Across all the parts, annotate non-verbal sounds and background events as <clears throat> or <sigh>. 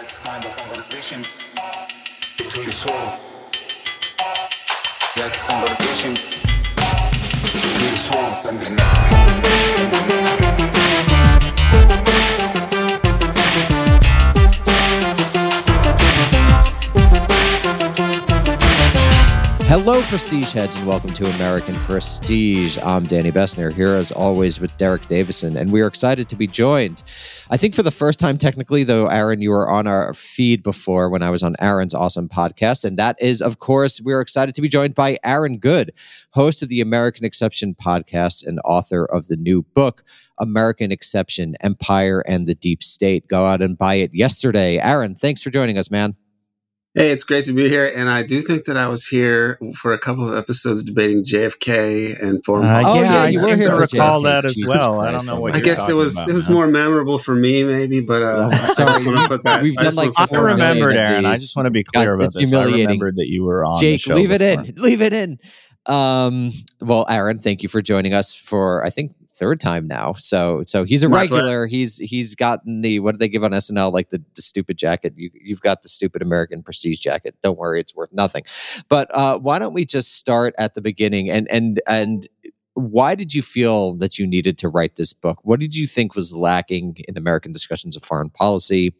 That's kind of conversation between the soul. That's conversation between the soul and the mind. Hello, Prestige heads, and welcome to American Prestige. I'm Danny Bessner, here as always with Derek Davison, and we are excited to be joined. I think for the first time, technically, though, Aaron, you were on our feed before when I was on Aaron's awesome podcast, and that is, of course, we're excited to be joined by Aaron Good, host of the American Exception podcast and author of the new book, American Exception Empire and the Deep State. Go out and buy it yesterday. Aaron, thanks for joining us, man. Hey, it's great to be here, and I do think that I was here for a couple of episodes debating JFK and foreign Uh, Oh, policy. yeah, yeah, you you were here to for recall JFK. that as Jesus well. I don't know what I you're guess it was about, it was man. more memorable for me, maybe, but uh, I just want to put that. we've I done just like I four that- remembered, Aaron. I just want to be God, clear about it's this. I humiliating. remembered that you were on the Jake, show leave it in. Leave it in. Um, well, Aaron, thank you for joining us for I think third time now. So so he's a regular. He's he's gotten the what do they give on SNL like the, the stupid jacket. You you've got the stupid American prestige jacket. Don't worry, it's worth nothing. But uh, why don't we just start at the beginning and and and why did you feel that you needed to write this book? What did you think was lacking in American discussions of foreign policy?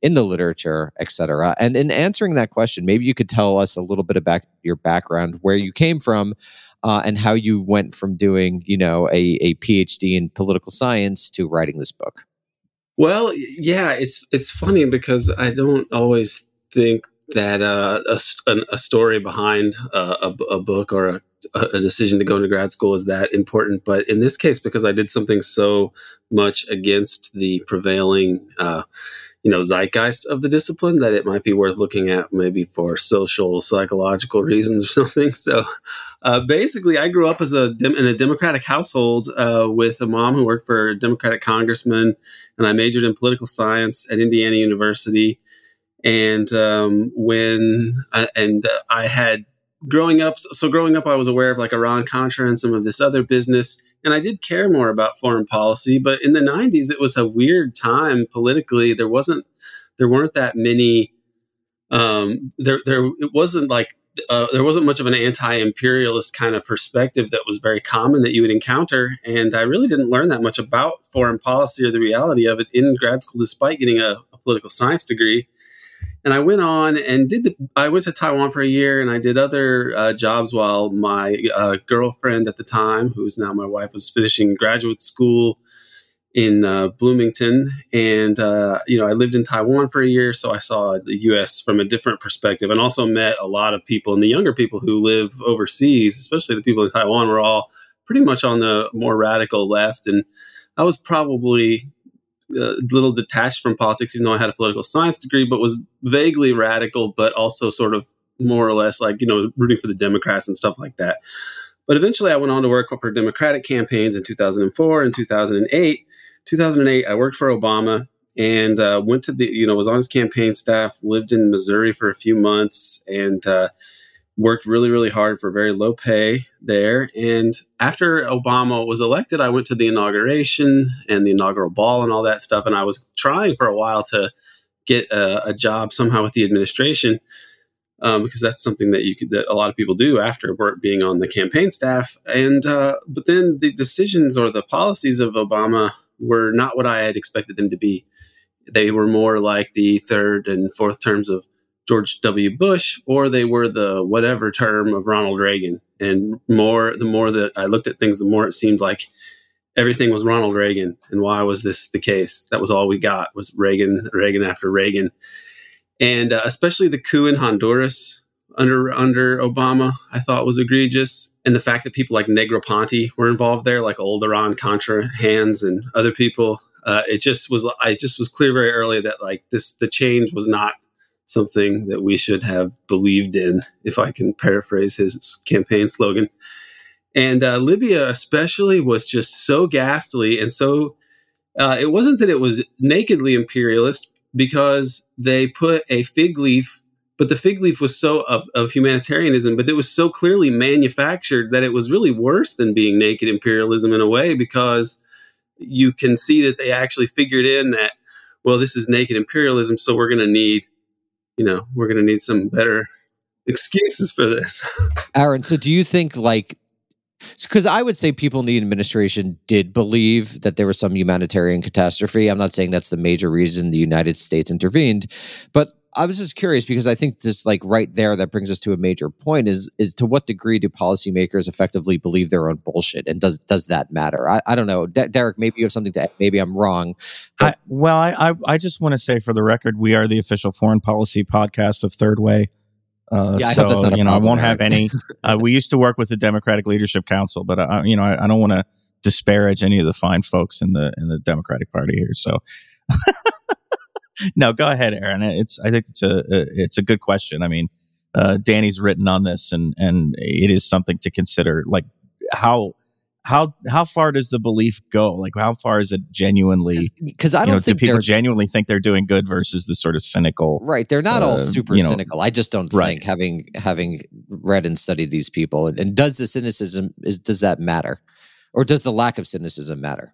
in the literature, et cetera. And in answering that question, maybe you could tell us a little bit about your background, where you came from, uh, and how you went from doing, you know, a, a PhD in political science to writing this book. Well, yeah, it's it's funny because I don't always think that uh, a, a story behind uh, a, a book or a, a decision to go into grad school is that important. But in this case, because I did something so much against the prevailing, uh, you know, zeitgeist of the discipline, that it might be worth looking at maybe for social psychological reasons or <laughs> something. So. Uh, basically, I grew up as a in a Democratic household uh, with a mom who worked for a Democratic congressman, and I majored in political science at Indiana University. And um, when I, and uh, I had growing up, so growing up, I was aware of like Iran Contra and some of this other business, and I did care more about foreign policy. But in the '90s, it was a weird time politically. There wasn't, there weren't that many. Um, there, there, it wasn't like uh, there wasn't much of an anti-imperialist kind of perspective that was very common that you would encounter and i really didn't learn that much about foreign policy or the reality of it in grad school despite getting a, a political science degree and i went on and did the, i went to taiwan for a year and i did other uh, jobs while my uh, girlfriend at the time who's now my wife was finishing graduate school in uh, Bloomington, and uh, you know I lived in Taiwan for a year, so I saw the U.S. from a different perspective, and also met a lot of people. And the younger people who live overseas, especially the people in Taiwan, were all pretty much on the more radical left, and I was probably a little detached from politics, even though I had a political science degree, but was vaguely radical, but also sort of more or less like you know rooting for the Democrats and stuff like that. But eventually, I went on to work for Democratic campaigns in 2004 and 2008. 2008, I worked for Obama and uh, went to the, you know, was on his campaign staff, lived in Missouri for a few months, and uh, worked really, really hard for very low pay there. And after Obama was elected, I went to the inauguration and the inaugural ball and all that stuff. And I was trying for a while to get a, a job somehow with the administration. Um, because that's something that you could that a lot of people do after being on the campaign staff and uh, but then the decisions or the policies of obama were not what I had expected them to be. They were more like the third and fourth terms of George W. Bush, or they were the whatever term of Ronald Reagan. And more, the more that I looked at things, the more it seemed like everything was Ronald Reagan. And why was this the case? That was all we got was Reagan, Reagan after Reagan, and uh, especially the coup in Honduras under under Obama, I thought was egregious, and the fact that people like Negroponte were involved there, like old Iran Contra hands and other people, uh, it just was. I just was clear very early that like this, the change was not something that we should have believed in, if I can paraphrase his campaign slogan. And uh, Libya, especially, was just so ghastly and so. Uh, it wasn't that it was nakedly imperialist because they put a fig leaf but the fig leaf was so of, of, humanitarianism but it was so clearly manufactured that it was really worse than being naked imperialism in a way because you can see that they actually figured in that well, this is naked imperialism, so we're going to need, you know, we're going to need some better excuses for this. <laughs> Aaron, so do you think like because I would say people in the administration did believe that there was some humanitarian catastrophe. I'm not saying that's the major reason the United States intervened, but I was just curious because I think this, like right there, that brings us to a major point: is is to what degree do policymakers effectively believe their own bullshit, and does does that matter? I, I don't know, D- Derek. Maybe you have something to. add. Maybe I'm wrong. I, well, I, I I just want to say for the record, we are the official foreign policy podcast of Third Way. Uh, Yeah, I so hope that's not a you know, I won't have any. Uh, we used to work with the Democratic Leadership Council, but I, you know, I, I don't want to disparage any of the fine folks in the in the Democratic Party here. So, <laughs> no, go ahead, Aaron. It's I think it's a it's a good question. I mean, uh, Danny's written on this, and and it is something to consider. Like how how how far does the belief go? Like how far is it genuinely? Because I don't know, do think people genuinely think they're doing good versus the sort of cynical? right. They're not all uh, super you know, cynical. I just don't right. think having having read and studied these people, and, and does the cynicism is does that matter, or does the lack of cynicism matter?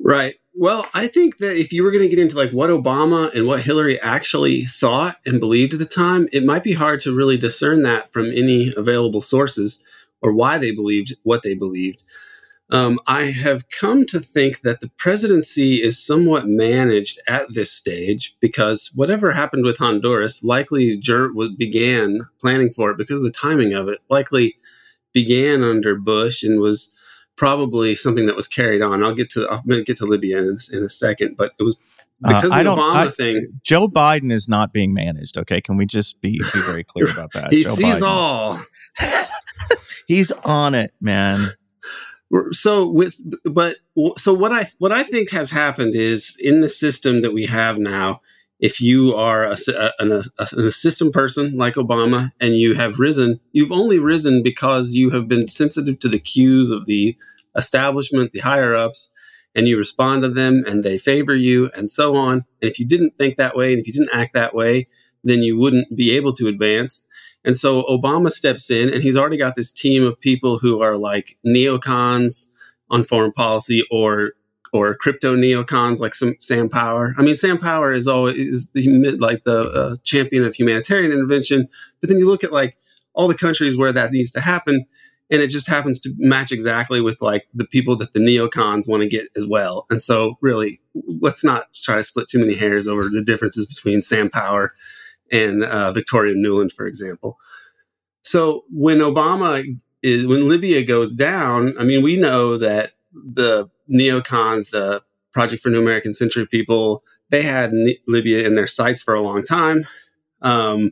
Right. Well, I think that if you were going to get into like what Obama and what Hillary actually thought and believed at the time, it might be hard to really discern that from any available sources or why they believed what they believed. Um, I have come to think that the presidency is somewhat managed at this stage because whatever happened with Honduras likely began planning for it because of the timing of it. Likely began under Bush and was probably something that was carried on. I'll get to I'm going to get to Libya in, in a second, but it was Uh, because I of the don't- Obama I- thing. Joe Biden is not being managed. Okay, can we just be be very clear about that? <laughs> He Joe sees Biden. all. <laughs> He's on it, man. So with but so what i what i think has happened is in the system that we have now if you are a, an, a, a system person like obama and you have risen you've only risen because you have been sensitive to the cues of the establishment the higher ups and you respond to them and they favor you and so on. And if you didn't think that way and if you didn't act that way then you wouldn't be able to advance. And so Obama steps in, and he's already got this team of people who are like neocons on foreign policy, or or crypto neocons like some Sam Power. I mean, Sam Power is always is the like the uh, champion of humanitarian intervention, but then you look at like all the countries where that needs to happen, and it just happens to match exactly with like the people that the neocons want to get as well. And so, really, let's not try to split too many hairs over the differences between Sam Power and uh, Victoria Nuland, for example. So when Obama is when Libya goes down, I mean, we know that the neocons, the Project for New American Century people, they had Ni- Libya in their sights for a long time. Um,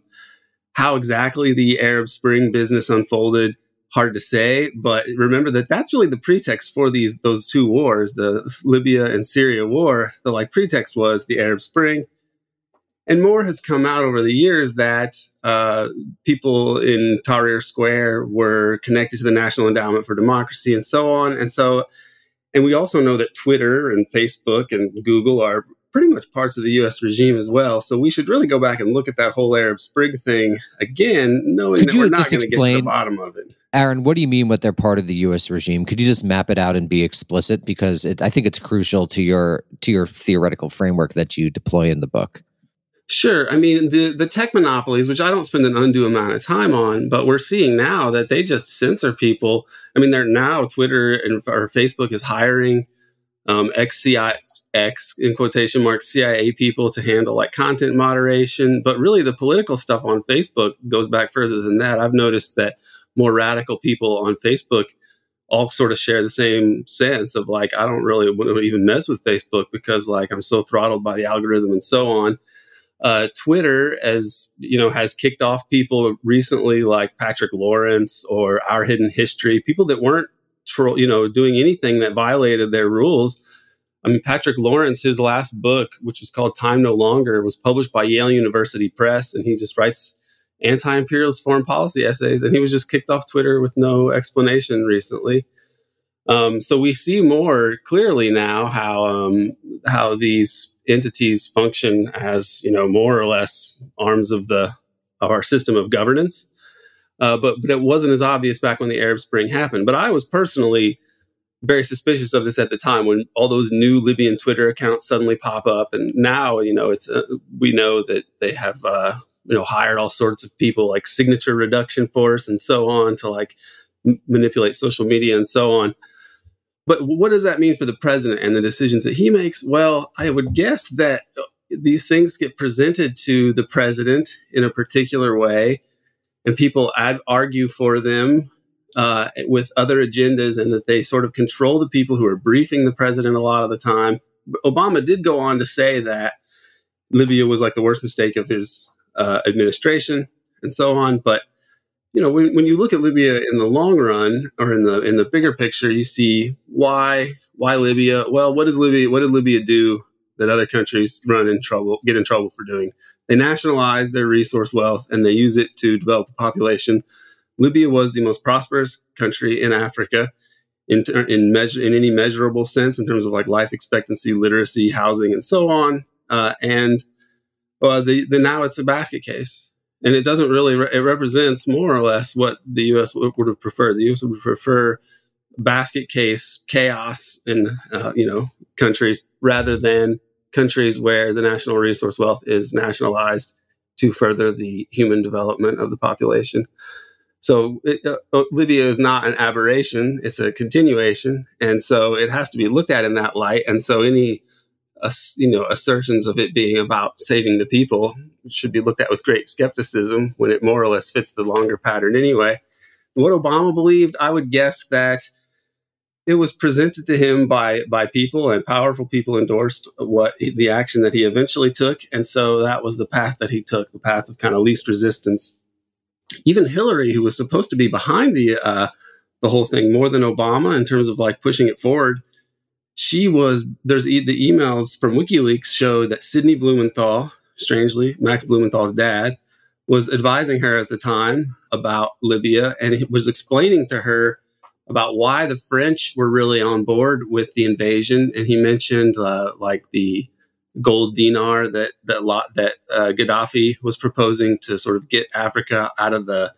how exactly the Arab Spring business unfolded, hard to say. But remember that that's really the pretext for these those two wars, the Libya and Syria war. The like pretext was the Arab Spring. And more has come out over the years that uh, people in Tahrir Square were connected to the National Endowment for Democracy and so on. And so, and we also know that Twitter and Facebook and Google are pretty much parts of the US regime as well. So we should really go back and look at that whole Arab Spring thing again, knowing Could that you we're not just going to get to the bottom of it. Aaron, what do you mean what they're part of the U.S. regime? Could you just map it out and be explicit? Because it, I think it's crucial to your to your theoretical framework that you deploy in the book. Sure. I mean, the, the tech monopolies, which I don't spend an undue amount of time on, but we're seeing now that they just censor people. I mean, they're now Twitter and or Facebook is hiring um, ex-CI, ex in quotation marks CIA people to handle like content moderation. But really, the political stuff on Facebook goes back further than that. I've noticed that more radical people on Facebook all sort of share the same sense of like, I don't really want to even mess with Facebook because like I'm so throttled by the algorithm and so on. Uh, Twitter, as you know, has kicked off people recently like Patrick Lawrence or Our Hidden History, people that weren't, tro- you know, doing anything that violated their rules. I mean, Patrick Lawrence, his last book, which was called Time No Longer, was published by Yale University Press, and he just writes anti-imperialist foreign policy essays, and he was just kicked off Twitter with no explanation recently. Um, so we see more clearly now how um, how these entities function as you know more or less arms of the of our system of governance. Uh, but but it wasn't as obvious back when the Arab Spring happened. But I was personally very suspicious of this at the time when all those new Libyan Twitter accounts suddenly pop up, and now you know it's uh, we know that they have uh, you know hired all sorts of people like signature reduction force and so on to like m- manipulate social media and so on. But what does that mean for the president and the decisions that he makes? Well, I would guess that uh, these things get presented to the president in a particular way, and people ad- argue for them uh, with other agendas, and that they sort of control the people who are briefing the president a lot of the time. Obama did go on to say that Libya was like the worst mistake of his uh, administration and so on. But you know, when, when you look at Libya in the long run or in the in the bigger picture, you see why why Libya. Well, what does Libya? What did Libya do that other countries run in trouble, get in trouble for doing? They nationalize their resource wealth and they use it to develop the population. Libya was the most prosperous country in Africa in ter- in measure in any measurable sense in terms of like life expectancy, literacy, housing, and so on. Uh, and uh, the, the now it's a basket case, and it doesn't really re- it represents more or less what the U.S. would, would have preferred. The U.S. would prefer basket case chaos in uh, you know countries rather than countries where the national resource wealth is nationalized to further the human development of the population. So it, uh, uh, Libya is not an aberration; it's a continuation, and so it has to be looked at in that light. And so any you know assertions of it being about saving the people should be looked at with great skepticism when it more or less fits the longer pattern anyway. What Obama believed, I would guess that it was presented to him by by people and powerful people endorsed what the action that he eventually took and so that was the path that he took the path of kind of least resistance even hillary who was supposed to be behind the uh, the whole thing more than obama in terms of like pushing it forward she was there's e- the emails from wikileaks show that sidney blumenthal strangely max blumenthal's dad was advising her at the time about libya and he was explaining to her about why the French were really on board with the invasion, and he mentioned uh, like the gold dinar that that lot that uh, Gaddafi was proposing to sort of get Africa out of the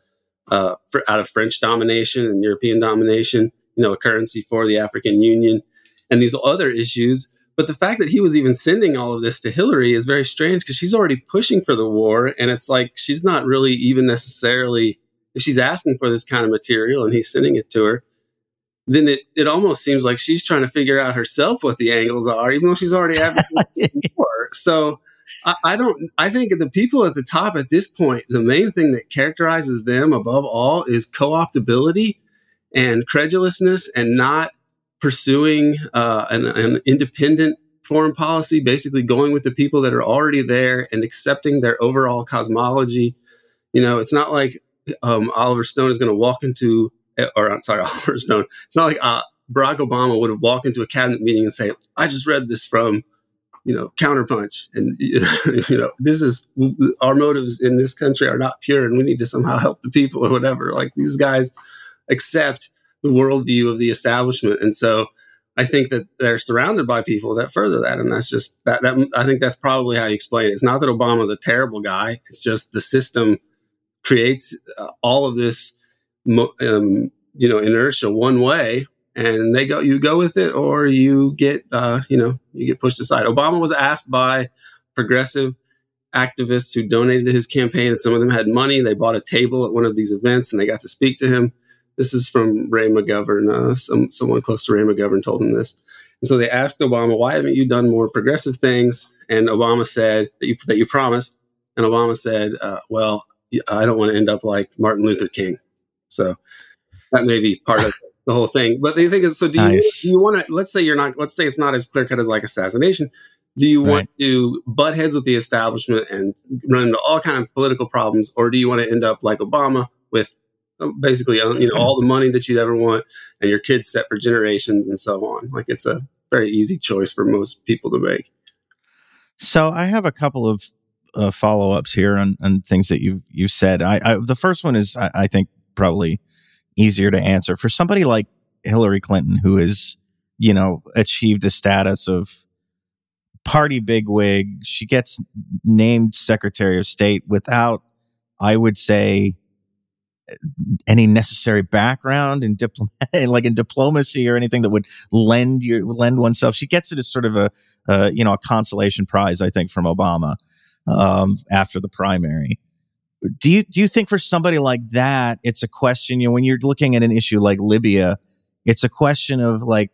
uh, fr- out of French domination and European domination. You know, a currency for the African Union, and these other issues. But the fact that he was even sending all of this to Hillary is very strange because she's already pushing for the war, and it's like she's not really even necessarily if she's asking for this kind of material and he's sending it to her then it, it almost seems like she's trying to figure out herself what the angles are, even though she's already advocating for. <laughs> So I, I don't. I think the people at the top at this point, the main thing that characterizes them above all is co-optability and credulousness, and not pursuing uh, an, an independent foreign policy. Basically, going with the people that are already there and accepting their overall cosmology. You know, it's not like um, Oliver Stone is going to walk into or I'm sorry, <laughs> Oliver Stone. It's not like uh, Barack Obama would have walked into a cabinet meeting and say, "I just read this from, you know, Counterpunch, and <laughs> you know, this is our motives in this country are not pure, and we need to somehow help the people or whatever." Like these guys accept the worldview of the establishment, and so I think that they're surrounded by people that further that, and that's just that. That I think that's probably how you explain it. It's not that Obama's a terrible guy; it's just the system creates uh, all of this um, you know inertia one way and they go you go with it or you get uh, you know you get pushed aside. Obama was asked by progressive activists who donated to his campaign and some of them had money. They bought a table at one of these events and they got to speak to him this is from ray mcgovern uh, some, someone close to ray mcgovern told him this and so they asked obama why haven't you done more progressive things and obama said that you, that you promised and obama said uh, well i don't want to end up like martin luther king so that may be part of the whole thing. But the thing is, so do you, Nice. do you want to, let's say you're not, let's say it's not as clear cut as like assassination. Do you want to butt heads with the establishment and run into all kind of political problems? Or do you want to end up like Obama with basically, uh, you know, all the money that you'd ever want and your kids set for generations and so on? Like it's a very easy choice for most people to make. So I have a couple of uh, follow ups here on, on things that you've you've said. I, I the first one is I, I think probably easier to answer for somebody like Hillary Clinton, who has you know achieved a status of party bigwig. She gets named Secretary of State without, I would say, any necessary background in diplomat, <laughs> like in diplomacy or anything that would lend you lend oneself. She gets it as sort of a, uh, you know, a consolation prize, I think, from Obama um, after the primary. Do you do you think for somebody like that, it's a question? You know, when you're looking at an issue like Libya, it's a question of like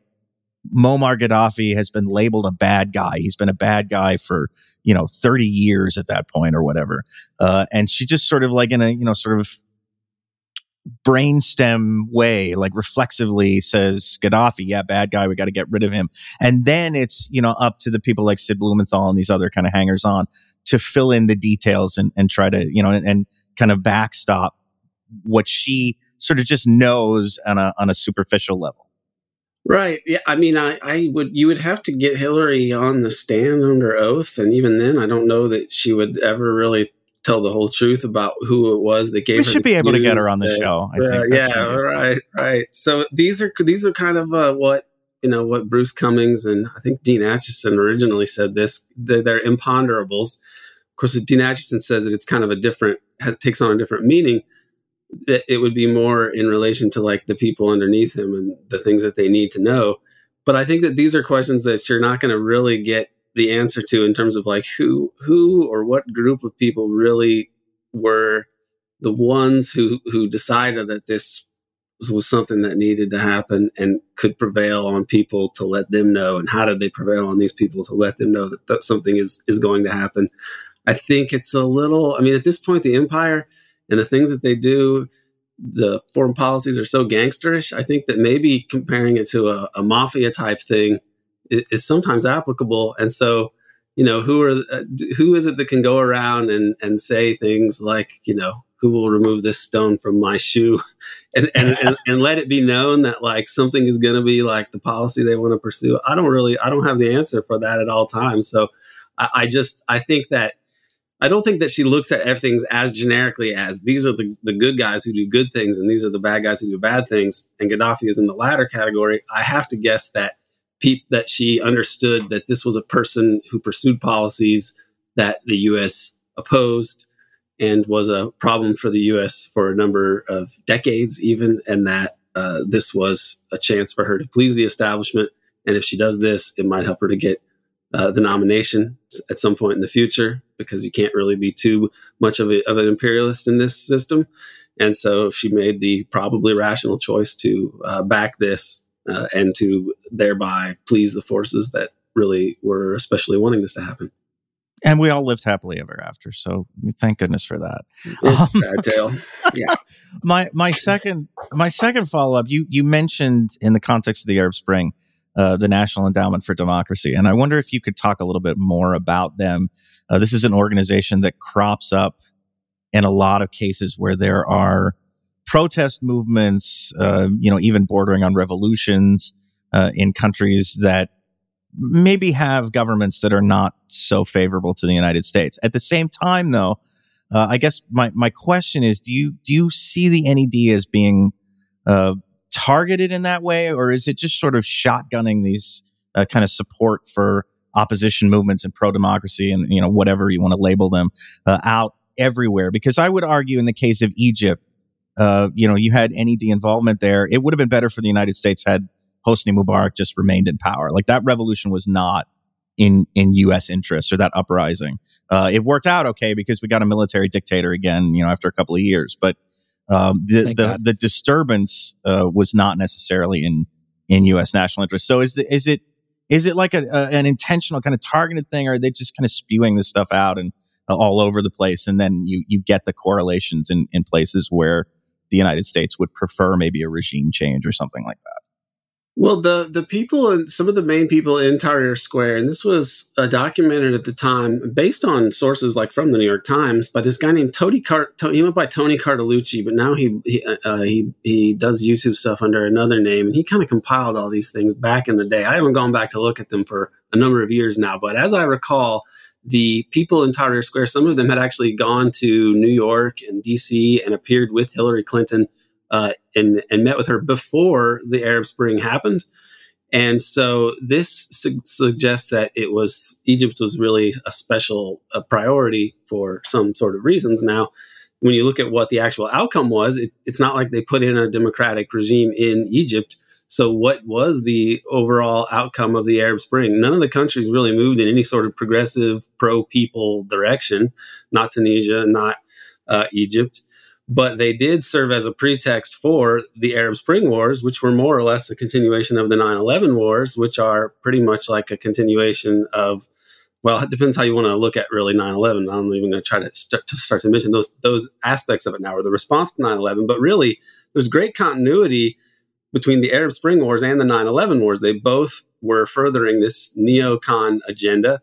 Muammar Gaddafi has been labeled a bad guy. He's been a bad guy for you know 30 years at that point or whatever. Uh, and she just sort of like in a you know sort of brainstem way, like reflexively says Gaddafi, yeah, bad guy, we got to get rid of him. And then it's, you know, up to the people like Sid Blumenthal and these other kind of hangers on to fill in the details and, and try to, you know, and, and kind of backstop what she sort of just knows on a, on a superficial level. Right. Yeah. I mean, I, I would, you would have to get Hillary on the stand under oath. And even then, I don't know that she would ever really tell the whole truth about who it was that gave. We should be able to get her on the that, show. Uh, yeah, right, right. So these are these are kind of uh, what you know what Bruce Cumings and I think Dean Acheson originally said this. They're, they're imponderables. Of course, Dean Acheson says that it's kind of a different takes on a different meaning. That it would be more in relation to like the people underneath him and the things that they need to know. But I think that these are questions that you're not going to really get the answer to in terms of like who who or what group of people really were the ones who who decided that this was something that needed to happen and could prevail on people to let them know? And how did they prevail on these people to let them know that, that something is is going to happen? I think it's a little i mean at this point the empire and the things that they do the foreign policies are so gangsterish i think that maybe comparing it to a, a mafia type thing is sometimes applicable. And so, you know, who are uh, who is it that can go around and and say things like, you know, who will remove this stone from my shoe, <laughs> and and and, and let it be known that like something is going to be like the policy they want to pursue. I don't really, I don't have the answer for that at all times. So, I, I just, I think that. I don't think that she looks at everything as generically as these are the, the good guys who do good things and these are the bad guys who do bad things. And Gaddafi is in the latter category. I have to guess that pe- that she understood that this was a person who pursued policies that the U.S. opposed and was a problem for the U.S. for a number of decades, even, and that uh, this was a chance for her to please the establishment. And if she does this, it might help her to get uh, the nomination at some point in the future because you can't really be too much of, a, of an imperialist in this system. And so she made the probably rational choice to uh, back this uh, and to thereby please the forces that really were especially wanting this to happen. And we all lived happily ever after. So thank goodness for that. It's um, sad tale. Yeah. <laughs> my my second my second follow up. You you mentioned in the context of the Arab Spring, uh, the National Endowment for Democracy, and I wonder if you could talk a little bit more about them. Uh, this is an organization that crops up in a lot of cases where there are protest movements, uh, you know, even bordering on revolutions uh, in countries that maybe have governments that are not so favorable to the United States. At the same time, though, uh, I guess my my question is: Do you do you see the NED as being uh, targeted in that way, or is it just sort of shotgunning these uh, kind of support for opposition movements and pro democracy and you know whatever you want to label them uh, out everywhere? Because I would argue, in the case of Egypt, uh, you know, you had NED involvement there. It would have been better for the United States had Hosni Mubarak just remained in power. Like that revolution was not in in U.S. interests or that uprising. Uh, it worked out okay because we got a military dictator again, you know, after a couple of years. But um, the the, the, disturbance uh, was not necessarily in in U.S. national interest. So is the, is it is it like a, a, an intentional kind of targeted thing, or are they just kind of spewing this stuff out and uh, all over the place, and then you you get the correlations in in places where the United States would prefer maybe a regime change or something like that. Well, the the people and some of the main people in Tahrir Square, and this was uh, documented at the time based on sources like from the New York Times by this guy named Tony Cart. He went by Tony Cartalucci, but now he he uh, he, he does YouTube stuff under another name, and he kind of compiled all these things back in the day. I haven't gone back to look at them for a number of years now, but as I recall, the people in Tahrir Square, some of them had actually gone to New York and DC and appeared with Hillary Clinton uh, and, and met with her before the Arab Spring happened. And so this su- suggests that it was Egypt was really a special a priority for some sort of reasons. Now, when you look at what the actual outcome was, it, it's not like they put in a democratic regime in Egypt. So, what was the overall outcome of the Arab Spring? None of the countries really moved in any sort of progressive, pro people direction, not Tunisia, not uh, Egypt. But they did serve as a pretext for the Arab Spring Wars, which were more or less a continuation of the 9 11 wars, which are pretty much like a continuation of well, it depends how you want to look at really 9/11. I'm even going to try to start, to start to mention those those aspects of it now, or the response to 9/11. But really, there's great continuity between the Arab Spring Wars and the 9/11 wars. They both were furthering this neocon agenda.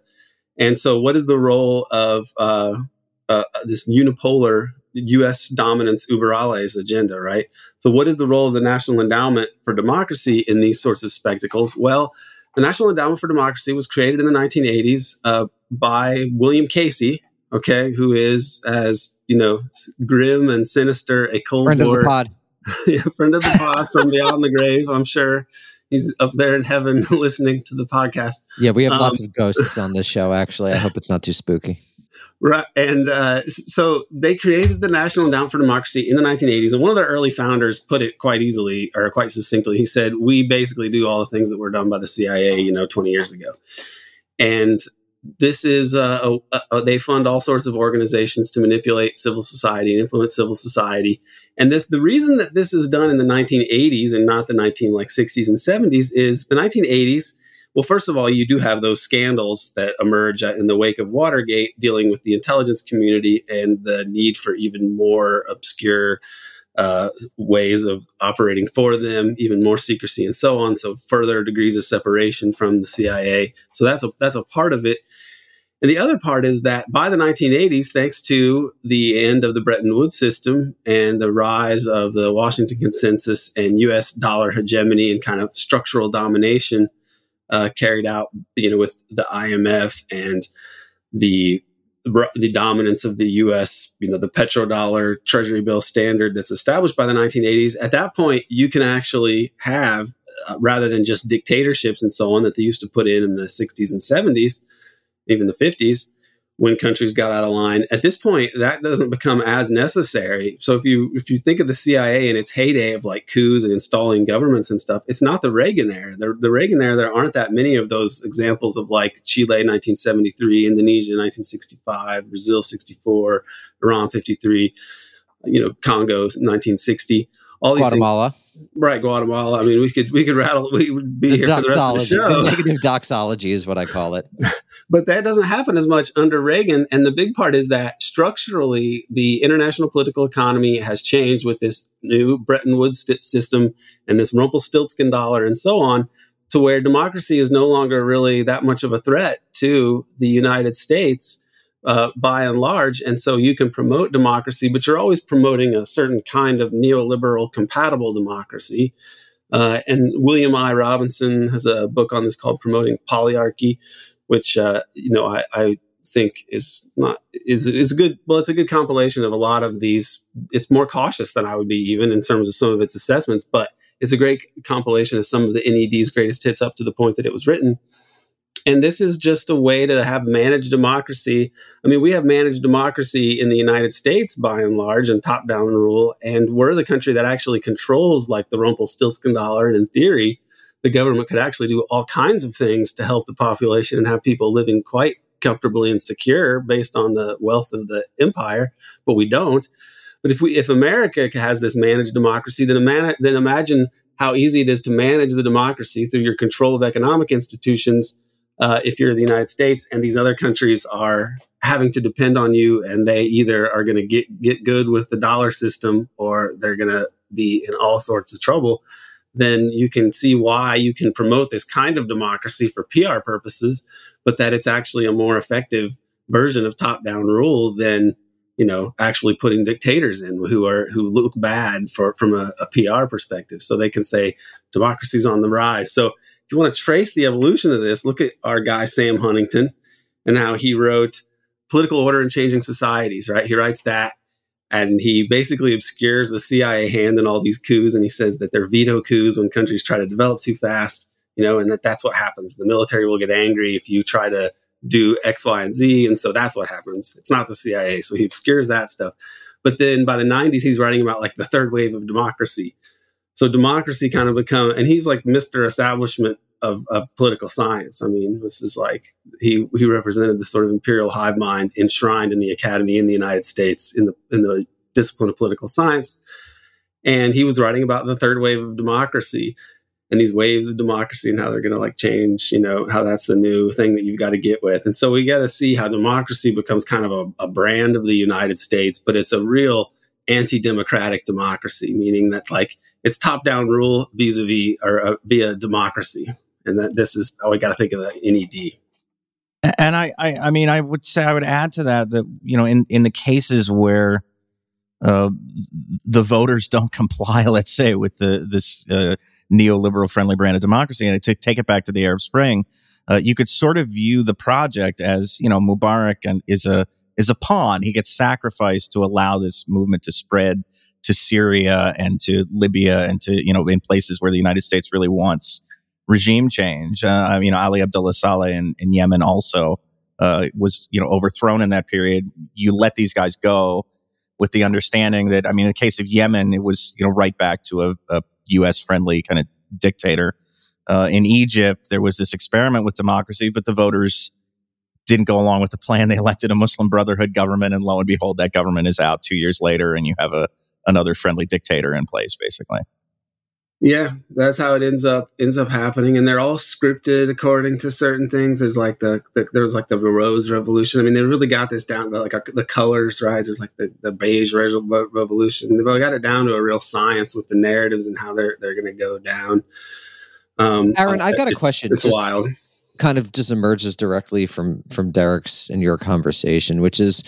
And so, what is the role of uh, uh, this unipolar U.S. dominance uber alles agenda? Right. So, what is the role of the National Endowment for Democracy in these sorts of spectacles? Well the National Endowment for Democracy was created in the 1980s uh, by William Casey, okay, who is as you know grim and sinister a Cold Friend War of the pod. <laughs> yeah, friend of the <laughs> pod from beyond the grave. I'm sure he's up there in heaven <laughs> listening to the podcast. Yeah, we have lots Um, of ghosts on this show. Actually, I hope it's not too spooky. Right. And uh, so they created the National Endowment for Democracy in the 1980s. And one of their early founders put it quite easily or quite succinctly. He said, We basically do all the things that were done by the CIA, you know, 20 years ago. And this is, uh, a, a, they fund all sorts of organizations to manipulate civil society and influence civil society. And this, the reason that this is done in the 1980s and not the 19 like 60s and 70s is the 1980s well, first of all, you do have those scandals that emerge in the wake of Watergate dealing with the intelligence community and the need for even more obscure uh, ways of operating for them, even more secrecy and so on. So further degrees of separation from the CIA. So that's a that's a part of it. And the other part is that by the 1980s, thanks to the end of the Bretton Woods system and the rise of the Washington Consensus and U.S. dollar hegemony and kind of structural domination, uh, carried out, you know, with the IMF and the the dominance of the U.S., you know, the petrodollar Treasury bill standard that's established by the 1980s. At that point, you can actually have, uh, rather than just dictatorships and so on that they used to put in in the 60s and 70s, even the 50s, when countries got out of line. At this point, that doesn't become as necessary. So if you if you think of the CIA in its heyday of like coups and installing governments and stuff, it's not the Reagan era. The, the Reagan era, there aren't that many of those examples of like Chile 1973, Indonesia 1965, Brazil 64, Iran 53, you know, Congo 1960. All these Guatemala. things, right? Guatemala. I mean, we could we could rattle. We would be The here for the rest of the doxology. show. The negative doxology is what I call it. <laughs> But that doesn't happen as much under Reagan. And the big part is that structurally, the international political economy has changed with this new Bretton Woods st- system and this Rumpelstiltskin dollar and so on, to where democracy is no longer really that much of a threat to the United States. Uh, by and large, and so you can promote democracy, but you're always promoting a certain kind of neoliberal compatible democracy. Uh, and William I. Robinson has a book on this called "Promoting Polyarchy," which uh, you know I, I think is not is is a good. Well, it's a good compilation of a lot of these. It's more cautious than I would be even in terms of some of its assessments, but it's a great compilation of some of the NED's greatest hits up to the point that it was written. And this is just a way to have managed democracy. I mean, we have managed democracy in the United States by and large and top down rule. And we're the country that actually controls like the Rumpelstiltskin dollar. And in theory, the government could actually do all kinds of things to help the population and have people living quite comfortably and secure based on the wealth of the empire, but we don't. But if we if America has this managed democracy, then, then imagine how easy it is to manage the democracy through your control of economic institutions uh, if you're the United States and these other countries are having to depend on you and they either are going to get get good with the dollar system or they're going to be in all sorts of trouble then you can see why you can promote this kind of democracy for PR purposes but that it's actually a more effective version of top down rule than you know actually putting dictators in who are who look bad for from a, a PR perspective. So they can say democracy's on the rise. So if you want to trace the evolution of this, look at our guy Sam Huntington and how he wrote Political Order and Changing Societies, right? He writes that and he basically obscures the CIA hand in all these coups and he says that they're veto coups when countries try to develop too fast, you know, and that that's what happens. The military will get angry if you try to do X, Y, and Z. And so that's what happens. It's not the CIA. So he obscures that stuff. But then by the 90s, he's writing about like the third wave of democracy. So democracy kind of become, and he's like Mr. Establishment of, of political science. I mean, this is like he he represented the sort of imperial hive mind enshrined in the academy in the United States in the in the discipline of political science. And he was writing about the third wave of democracy and these waves of democracy and how they're going to like change, you know, how that's the new thing that you've got to get with. And so we got to see how democracy becomes kind of a, a brand of the United States, but it's a real anti democratic democracy, meaning that like it's top down rule vis a vis or uh, via democracy. And that this is how we got to think of the NED. And I, I, I mean, I would say I would add to that that you know, in in the cases where uh, the voters don't <laughs> comply, let's say, with the this uh, neoliberal friendly brand of democracy. And to take it back to the Arab Spring, uh, you could sort of view the project as, you know, Mubarak and is a, is a pawn. He gets sacrificed to allow this movement to spread to Syria and to Libya and to, you know, in places where the United States really wants regime change. Uh, you know, Ali Abdullah Saleh in, in Yemen also, uh, was, you know, overthrown in that period. You let these guys go with the understanding that, I mean, in the case of Yemen, it was, you know, right back to a, a U.S. friendly kind of dictator. Uh, in Egypt, there was this experiment with democracy, but the voters didn't go along with the plan. They elected a Muslim Brotherhood government, and lo and behold, that government is out two years later, and you have a another friendly dictator in place, basically. Yeah, that's how it ends up ends up happening, and they're all scripted according to certain things. There's like the, the there was like the Rose Revolution. I mean, they really got this down to like the colors, right? There's like the, the beige revolution. They've got it down to a real science with the narratives and how they're they're going to go down. Um, Aaron, I got a question. It's just, wild. Kind of just emerges directly from from Derek's and your conversation, which is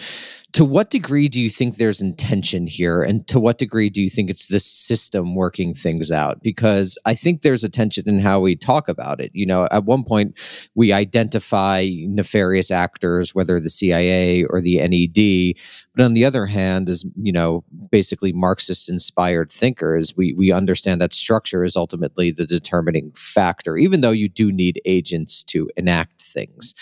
to what degree do you think there's intention here? And to what degree do you think it's the system working things out? Because i think there's a tension in how we talk about it. You know at one point we identify nefarious actors whether the cia or the ned but on the other hand as you know basically marxist inspired thinkers we we understand that structure is ultimately the determining factor even though you do need agents to enact things.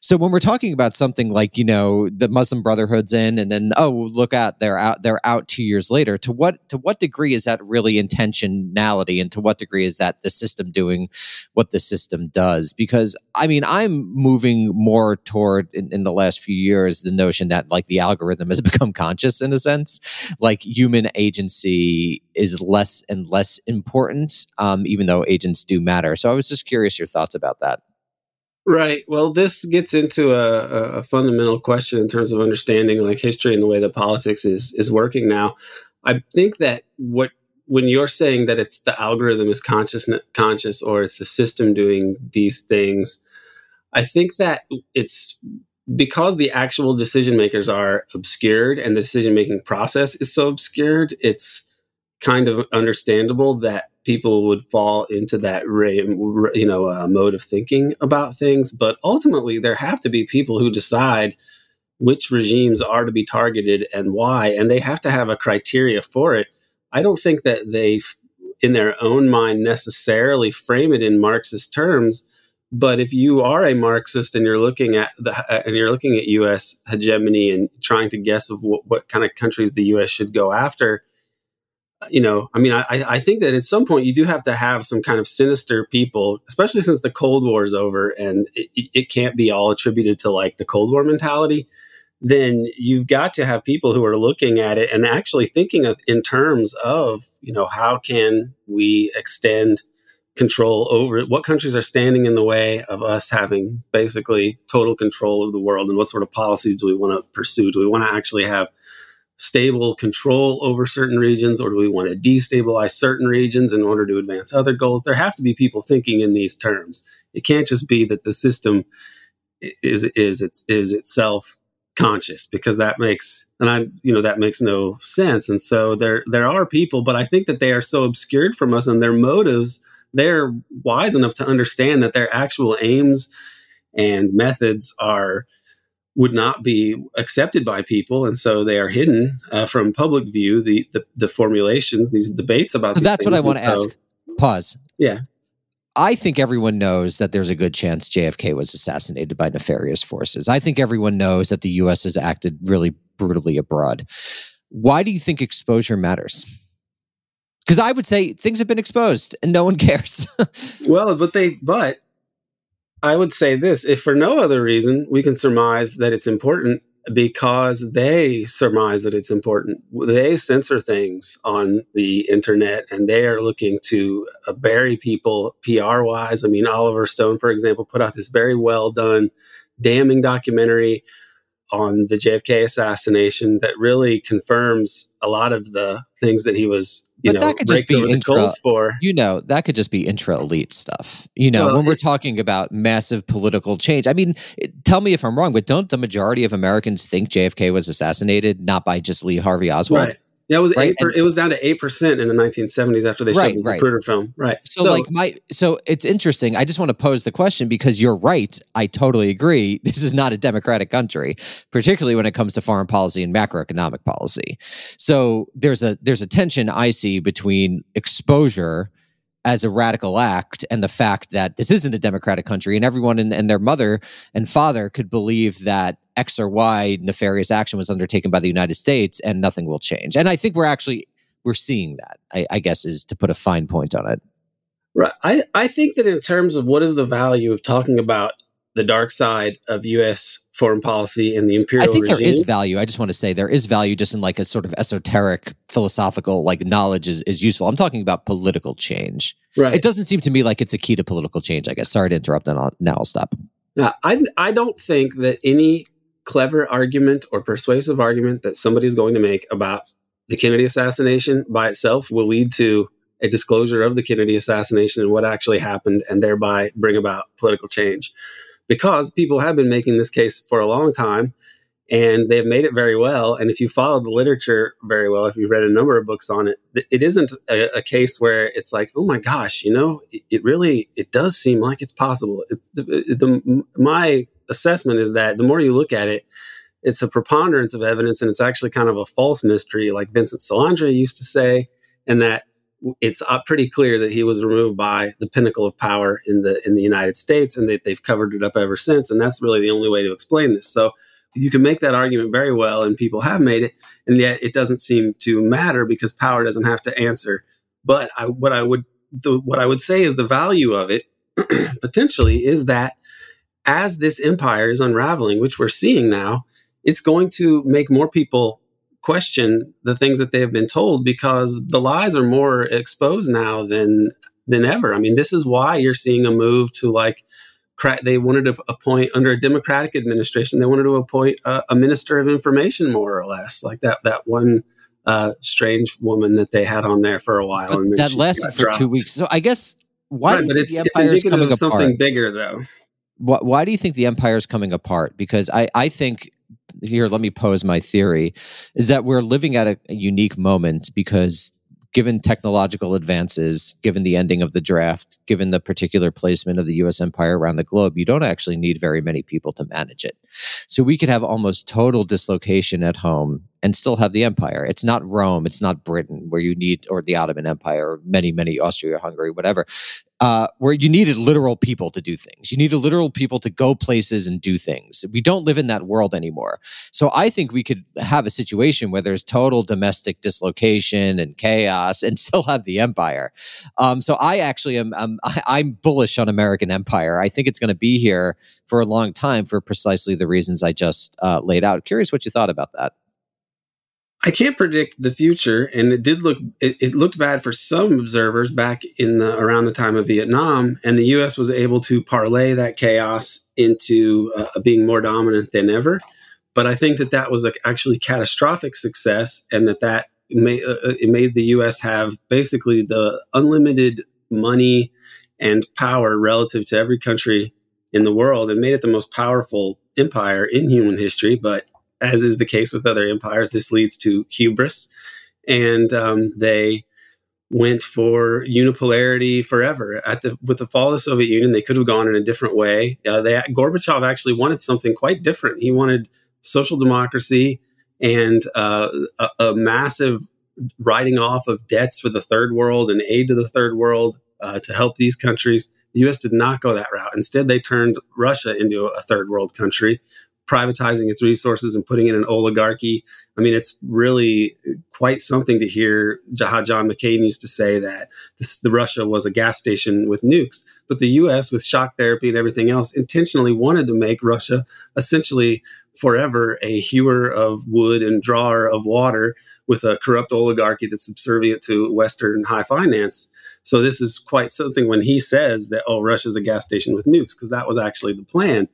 So when we're talking about something like you know the muslim Brotherhood's in and then oh look out they're out they're out two years later to what to what degree is that really intentionality and to what degree is that the system doing what the system does? Because i mean i'm moving more toward in, in the last few years the notion that like the algorithm has <laughs> become conscious in a sense like human agency is less and less important um, even though agents do matter so i was just curious your thoughts about that Right. Well, this gets into a, a, fundamental question in terms of understanding like history and the way that politics is is working now. I think that what when you're saying that it's the algorithm is conscious conscious or it's the system doing these things, I think that it's because the actual decision makers are obscured and the decision making process is so obscured. It's kind of understandable that people would fall into that you know uh, mode of thinking about things but ultimately there have to be people who decide which regimes are to be targeted and why and they have to have a criteria for it i don't think that they in their own mind necessarily frame it in marxist terms but if you are a marxist and you're looking at the and you're looking at us hegemony and trying to guess of what, what kind of countries the us should go after you know, I mean, I, I think that at some point you do have to have some kind of sinister people, especially since the Cold War is over and it, it can't be all attributed to like the Cold War mentality. Then you've got to have people who are looking at it and actually thinking of in terms of, you know, how can we extend control over it? What countries are standing in the way of us having basically total control of the world? And what sort of policies do we want to pursue? Do we want to actually have stable control over certain regions or do we want to destabilize certain regions in order to advance other goals there have to be people thinking in these terms it can't just be that the system is is is, is itself conscious because that makes and i you know that makes no sense and so there there are people but i think that they are so obscured from us and their motives they're wise enough to understand that their actual aims and methods are would not be accepted by people, and so they are hidden uh, from public view. The, the, the formulations, these debates about. So that's what I want to so, ask. Pause. Yeah. I think everyone knows that there's a good chance JFK was assassinated by nefarious forces. I think everyone knows that the U.S. has acted really brutally abroad. Why do you think exposure matters? Because I would say things have been exposed and no one cares. <laughs> Well, but they, but I would say this: if for no other reason, we can surmise that it's important because they surmise that it's important. They censor things on the internet, and they are looking to uh, bury people PR wise. I mean, Oliver Stone, for example, put out this very well done, damning documentary on the JFK assassination that really confirms a lot of the things that he was, you But know, that could just be intra- for. you know, that could just be intra elite stuff. You know, Well, when we're it- talking about massive political change. I mean, it- tell me if I'm wrong, but don't the majority of Americans think JFK was assassinated not by just Lee Harvey Oswald? Right. Yeah, it was Right, eight. Per, it was down to eight percent in the 1970s after they Right, showed the right. Zapruder film. Right. So, like my so it's interesting. I just want to pose the question because you're right. I totally agree. <laughs> This is not a democratic country, particularly when it comes to foreign policy and macroeconomic policy. So there's a there's a tension I see between exposure as a radical act and the fact that this isn't a democratic country and everyone and, and their mother and father could believe that X or Y nefarious action was undertaken by the United States and nothing will change. And I think we're actually we're seeing that. I, I guess is to put a fine point on it. Right. I, I think that in terms of what is the value of talking about the dark side of U.S. foreign policy and the imperial. I think there regime, is value. I just want to say there is value just in like a sort of esoteric philosophical like knowledge is, is useful. I'm talking about political change. right? It doesn't seem to me like it's a key to political change, I guess. Sorry to interrupt and I'll, now I'll stop. Now, I, I don't think that any clever argument or persuasive argument that somebody is going to make about the Kennedy assassination by itself will lead to a disclosure of the Kennedy assassination and what actually happened, and thereby bring about political change. Because people have been making this case for a long time, and they have made it very well. And if you follow the literature very well, if you've read a number of books on it, it isn't a, a case where it's like, oh my gosh, you know, it, it really it does seem like it's possible. It's the, the, my assessment is that the more you look at it, it's a preponderance of evidence, and it's actually kind of a false mystery, like Vincent Salandria used to say, and that it's uh, pretty clear that he was removed by the pinnacle of power in the in the United States, and that they've covered it up ever since. And that's really the only way to explain this. So you can make that argument very well, and people have made it, and yet it doesn't seem to matter because power doesn't have to answer. But I, what I would the, what I would say is the value of it <clears throat> potentially is that as this empire is unraveling, which we're seeing now, it's going to make more people question the things that they have been told because the lies are more exposed now than than ever. I mean, this is why you're seeing a move to like they wanted to appoint under a democratic administration they wanted to appoint a, a minister of information more or less like that that one uh, strange woman that they had on there for a while But and that lasted for dropped. two weeks. So I guess why Right, do you but think it's, the it's empire is indicative coming of something apart? bigger though Why, why do you think the empire is coming apart? Because I, I think here, let me pose my theory is that we're living at a, a unique moment because given technological advances, given the ending of the draft, given the particular placement of the US empire around the globe, you don't actually need very many people to manage it. So we could have almost total dislocation at home and still have the empire. It's not Rome, it's not Britain, where you need, or the Ottoman Empire, or many, many Austria, Hungary, whatever uh, where you needed literal people to do things. You needed literal people to go places and do things. We don't live in that world anymore. So I think we could have a situation where there's total domestic dislocation and chaos and <laughs> still have the empire. Um, so I actually am I'm, <laughs> I'm bullish on American empire. I think it's going to be here for a long time for precisely the reasons I just uh, laid out. Curious what you thought about that. I can't predict the future, and it did look it, it looked bad for some observers back in the around the time of Vietnam, and the U.S. was able to parlay that chaos into uh, being more dominant than ever. But I think that that was a actually catastrophic success, and that that made, uh, it made the U.S. have basically the unlimited money and power relative to every country in the world, and made it the most powerful empire in human history. But as is the case with other empires, this leads to hubris, and um, they went for unipolarity forever. At the with the fall of the Soviet Union, they could have gone in a different way. Uh, they, Gorbachev actually wanted something quite different. He wanted social democracy and uh, a, a, massive writing off of debts for the third world and aid to the third world uh, to help these countries. The U.S. did not go that route. Instead, they turned Russia into a third world country privatizing its resources and putting in an oligarchy. I mean, it's really quite something to hear how John McCain used to say that this, the Russia was a gas station with nukes. But the U.S., with shock therapy and everything else, intentionally wanted to make Russia essentially forever a hewer of wood and drawer of water with a corrupt oligarchy that's subservient to Western high finance. So this is quite something when he says that oh Russia's a gas station with nukes because that was actually the plan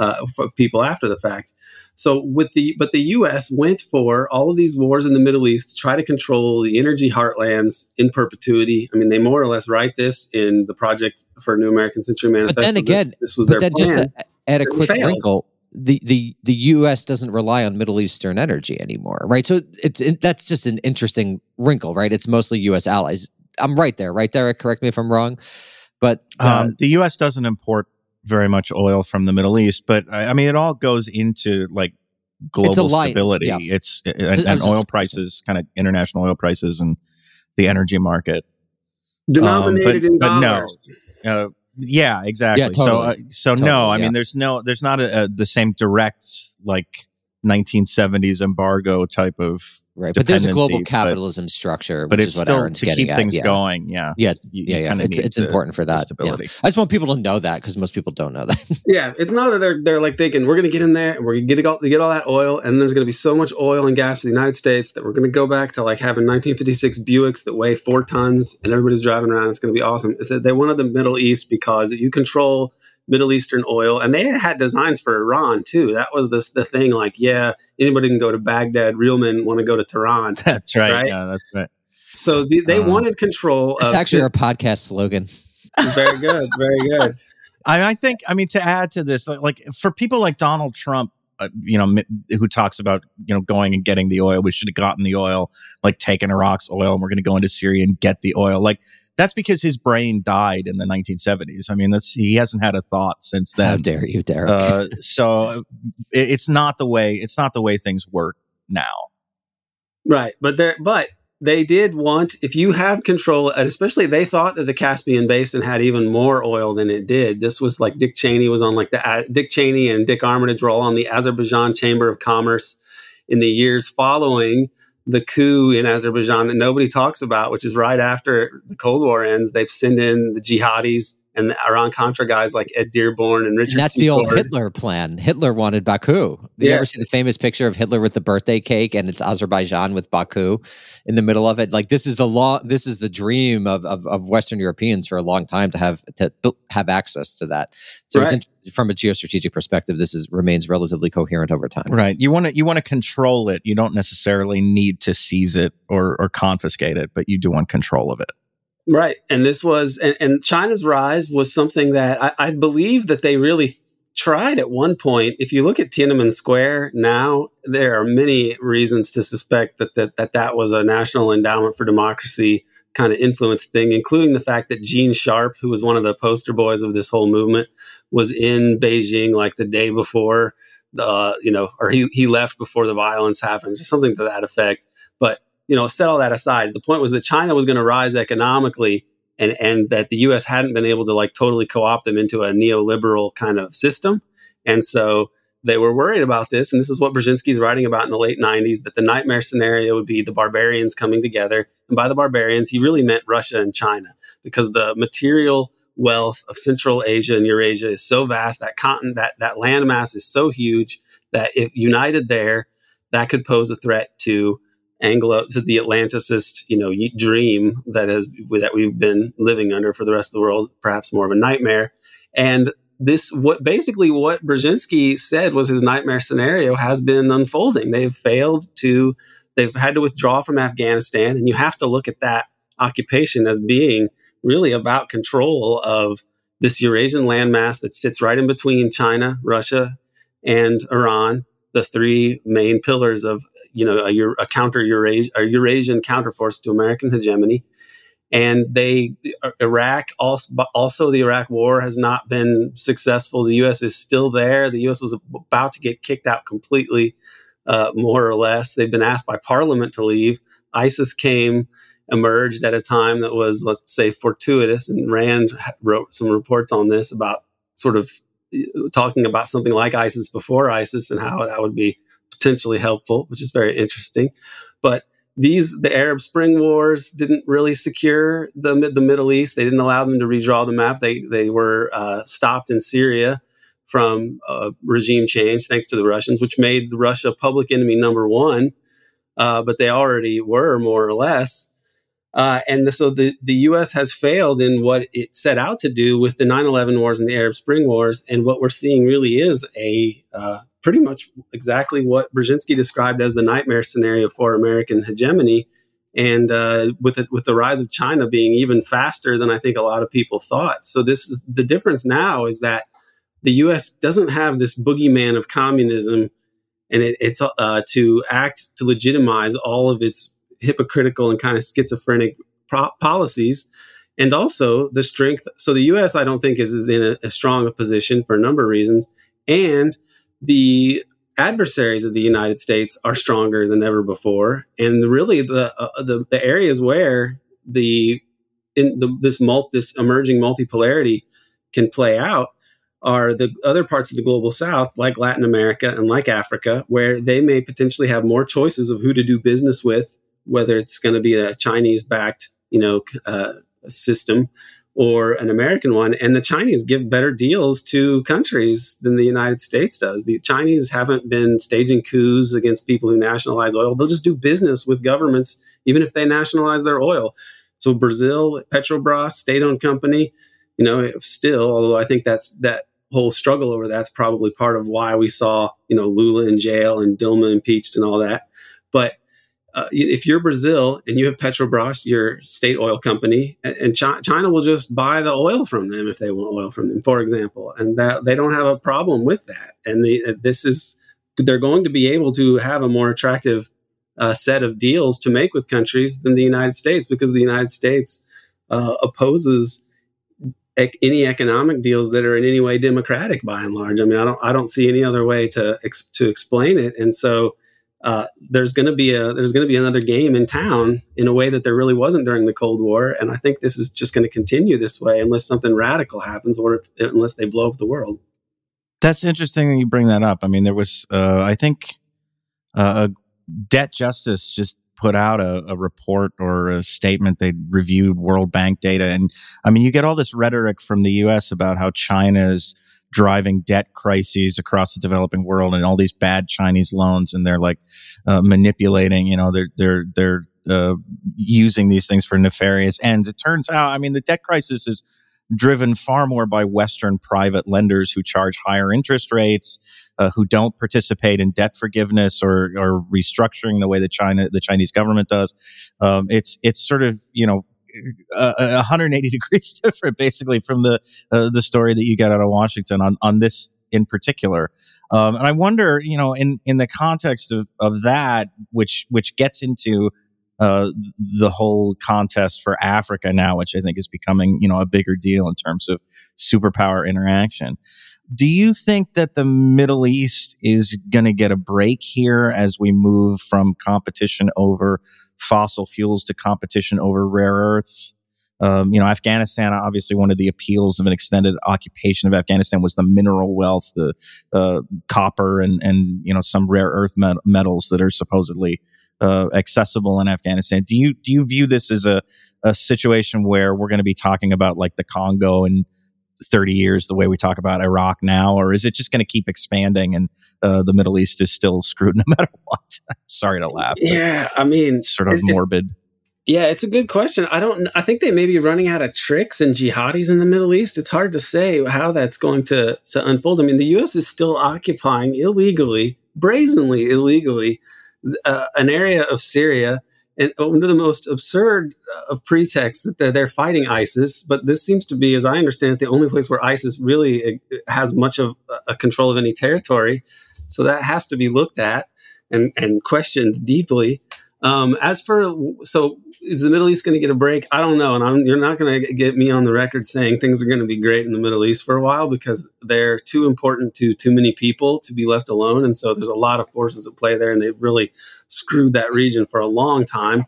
uh, for people after the fact. So with the but the U.S. went for all of these wars in the Middle East to try to control the energy heartlands in perpetuity. I mean, they more or less write this in the Project for a New American Century Manifesto. But then again, this was but their then plan. just to add a quick failed. wrinkle. The, the the U.S. doesn't rely on Middle Eastern energy anymore, right? So it's it, that's just an interesting wrinkle, right? It's mostly U.S. allies. I'm right there, right, Derek? Correct me if I'm wrong, but uh, Um, the U.S. doesn't import very much oil from the Middle East, but I I mean, it all goes into like global line, stability. yeah. It's and, and oil prices, kind of international oil prices, and the energy market. denominated Um, in but no. dollars. Uh, yeah, exactly. Yeah, totally. So, uh, so Totally, no, I yeah. mean, there's no, there's not a, a, the same direct like 1970s embargo type of, right. But there's a global dependency, but- capitalism structure, but which it's is what still Aaron's to getting keep at. things yeah. going. Yeah, Yeah, You- yeah, you yeah. It's it's the- important for the that. Yeah. stability. I just want people to know that because most people don't know that. <laughs> Yeah, it's not that they're they're like thinking we're going to get in there and we're going to get all, get all that oil, and there's going to be so much oil and gas for the United States that we're going to go back to like having 1956 Buicks that weigh four tons and everybody's driving around. It's going to be awesome. It's that they wanted the Middle East because you control Middle Eastern oil, and they had designs for Iran too. That was this the thing. Like, yeah, anybody can go to Baghdad. Real men want to go to Tehran. <laughs> that's right. Right? Yeah, that's right. So the, they Uh, wanted control. It's actually our podcast slogan. <laughs> very good, very good. I, I think, I mean, to add to this, like, like for people like Donald Trump, uh, you know, mi- who talks about, you know, going and getting the oil, we should have gotten the oil, like taking Iraq's oil, and we're going to go into Syria and get the oil. Like, that's because his brain died in the 1970s. I mean, that's he hasn't had a thought since then. How dare you, Derek? Uh, <laughs> so it, it's not the way it's not the way things work now. Right, but there, but they did want if you have control, and especially they thought that the Caspian Basin had even more oil than it did. This was like Dick Cheney was on like the uh, Dick Cheney and Dick Armitage were all on the Azerbaijan Chamber of Commerce in the years following the coup in Azerbaijan that nobody talks about, which is right after the Cold War ends. They send in the jihadis and the Iran Contra guys like Ed Dearborn and Richard. And that's the old Hitler plan. Hitler wanted Baku. Do you ever see the famous picture of Hitler with the birthday cake and it's Azerbaijan with Baku in the middle of it? Like this is the law. This is the dream of, of, of Western Europeans for a long time to have to have access to that. So it's Right. in, from a geostrategic perspective, this is remains relatively coherent over time. Right. You want to you want to control it. You don't necessarily need to seize it or or confiscate it, but you do want control of it. Right. And this was, and, and China's rise was something that I, I believe that they really tried at one point. If you look at Tiananmen Square now, there are many reasons to suspect that that, that, that was a National Endowment for Democracy kind of influence thing, including the fact that Gene Sharp, who was one of the poster boys of this whole movement, was in Beijing like the day before the, you know, or he, he left before the violence happened, just something to that effect. But you know, set all that aside. The point was that China was going to rise economically, and and that the U.S. hadn't been able to like totally co-opt them into a neoliberal kind of system, and so they were worried about this. And this is what Brzezinski's writing about in the late '90s: that the nightmare scenario would be the barbarians coming together, and by the barbarians, he really meant Russia and China, because the material wealth of Central Asia and Eurasia is so vast that continent that that landmass is so huge that if united there, that could pose a threat to Anglo to the Atlanticist, you know, dream that has that we've been living under for the rest of the world, perhaps more of a nightmare. And this, what basically what Brzezinski said was his nightmare scenario has been unfolding. They've failed to, they've had to withdraw from Afghanistan, and you have to look at that occupation as being really about control of this Eurasian landmass that sits right in between China, Russia, and Iran, the three main pillars of you know a, a counter Eurasia, a Eurasian counterforce to American hegemony. And they, Iraq, also, also the Iraq War has not been successful. The U.S. is still there. The U.S. was about to get kicked out completely, uh, more or less. They've been asked by Parliament to leave. ISIS came, emerged at a time that was, let's say, fortuitous. And Rand wrote some reports on this about sort of talking about something like ISIS before ISIS and how that would be potentially helpful, which is very interesting. But these the Arab Spring Wars didn't really secure the the Middle East. They didn't allow them to redraw the map. They they were uh, stopped in Syria from regime change thanks to the Russians, which made Russia public enemy number one. Uh, but they already were more or less. Uh, and so the, the U.S. has failed in what it set out to do with the 9 11 wars and the Arab Spring Wars. And what we're seeing really is a uh, pretty much exactly what Brzezinski described as the nightmare scenario for American hegemony. And uh, with it, with the rise of China being even faster than I think a lot of people thought. So this is the difference now is that the U.S. doesn't have this boogeyman of communism, and it, it's uh, to act to legitimize all of its hypocritical and kind of schizophrenic pro- policies and also the strength so the us i don't think is, is in a, a strong position for a number of reasons and the adversaries of the united states are stronger than ever before. And really the uh, the, the, areas where the in the, this mult this emerging multipolarity can play out are the other parts of the global south like latin america and like africa where they may potentially have more choices of who to do business with whether it's going to be a Chinese backed, you know, uh, system or an American one. And the Chinese give better deals to countries than the United States does. The Chinese haven't been staging coups against people who nationalize oil. They'll just do business with governments, even if they nationalize their oil. So Brazil, Petrobras, state-owned company, you know, still, although I think that's that whole struggle over that's probably part of why we saw, you know, Lula in jail and Dilma impeached and all that. But uh, if you're Brazil and you have Petrobras, your state oil company, and China will just buy the oil from them if they want oil from them, for example, and that they don't have a problem with that. And the, uh, this is they're going to be able to have a more attractive uh, set of deals to make with countries than the United States because the United States uh, opposes ec- any economic deals that are in any way democratic by and large. I mean, I don't I don't see any other way to ex- to explain it, and so uh, there's going to be a there's going to be another game in town in a way that there really wasn't during the Cold War, and I think this is just going to continue this way unless something radical happens or unless they blow up the world. That's interesting that you bring that up. I mean, there was uh, I think uh, Debt Justice just put out a, a, report or a statement. They reviewed World Bank data, and I mean, you get all this rhetoric from the U.S. about how China's driving debt crises across the developing world and all these bad Chinese loans, and they're like uh, manipulating. You know, they're they're they're uh, using these things for nefarious ends. It turns out, I mean, the debt crisis is driven far more by Western private lenders who charge higher interest rates, uh, who don't participate in debt forgiveness or, or restructuring the way the China the Chinese government does. Um, it's it's sort of you know uh, 180 <laughs> degrees different, basically, from the uh, the story that you get out of Washington on on this in particular. Um, and I wonder, you know, in in the context of of that, which which gets into uh, the whole contest for Africa now, which I think is becoming, you know, a bigger deal in terms of superpower interaction. Do you think that the Middle East is going to get a break here as we move from competition over fossil fuels to competition over rare earths? Um, you know, Afghanistan, obviously, one of the appeals of an extended occupation of Afghanistan was the mineral wealth, the uh, copper and, and, you know, some rare earth met- metals that are supposedly uh, accessible in Afghanistan. Do you, do you view this as a, a situation where we're going to be talking about like the Congo in 30 years the way we talk about Iraq now, or is it just going to keep expanding and uh, the Middle East is still screwed <laughs> no matter what? <laughs> Sorry to laugh. Yeah, I mean, sort of it, morbid. Yeah, it's a good question. I don't. I think they may be running out of tricks and jihadis in the Middle East. It's hard to say how that's going to to unfold. I mean, the U.S. is still occupying illegally, brazenly illegally, uh, an area of Syria and under the most absurd uh, of pretexts that they're, they're, fighting ISIS. But this seems to be, as I understand it, the only place where ISIS really uh, has much of a control of any territory. So that has to be looked at and, and questioned deeply. Um, as for so is the Middle East going to get a break? I don't know, and I'm, you're not going to get me on the record saying things are going to be great in the Middle East for a while because they're too important to too many people to be left alone, and so there's a lot of forces at play there, and they've really screwed that region for a long time,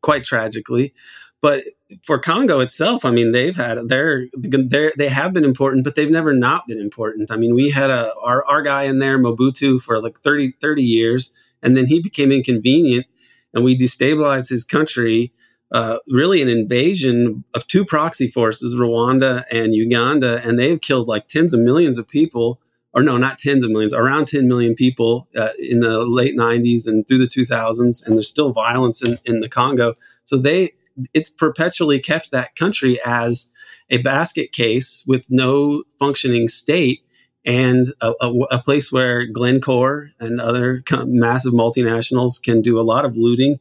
quite tragically. but for Congo itself, I mean, they've had they're, they're they have been important, but they've never not been important. I mean, we had a our, our guy in there, Mobutu, for like 30, 30 years, and then he became inconvenient, and we destabilized his country. Uh, really, an invasion of two proxy forces, Rwanda and Uganda, and they've killed like tens of millions of people or no, not tens of millions, around 10 million people uh, in the late 90s and through the 2000s, and there's still violence in, in the Congo. So they, it's perpetually kept that country as a basket case with no functioning state and a, a, a place where Glencore and other massive multinationals can do a lot of looting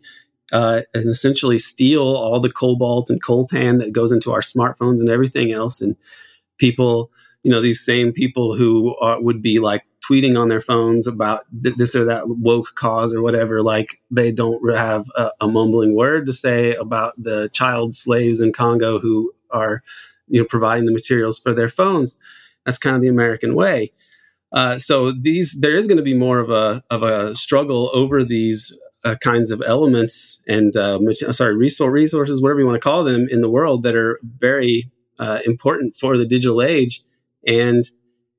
uh, and essentially steal all the cobalt and coltan that goes into our smartphones and everything else. And people you know these same people who are, would be like tweeting on their phones about th- this or that woke cause or whatever like they don't have a, a, mumbling word to say about the child slaves in congo who are you know providing the materials for their phones that's kind of the american way uh, so these there is going to be more of a of a struggle over these uh, kinds of elements and uh, sorry resource resources whatever you want to call them in the world that are very uh, important for the digital age and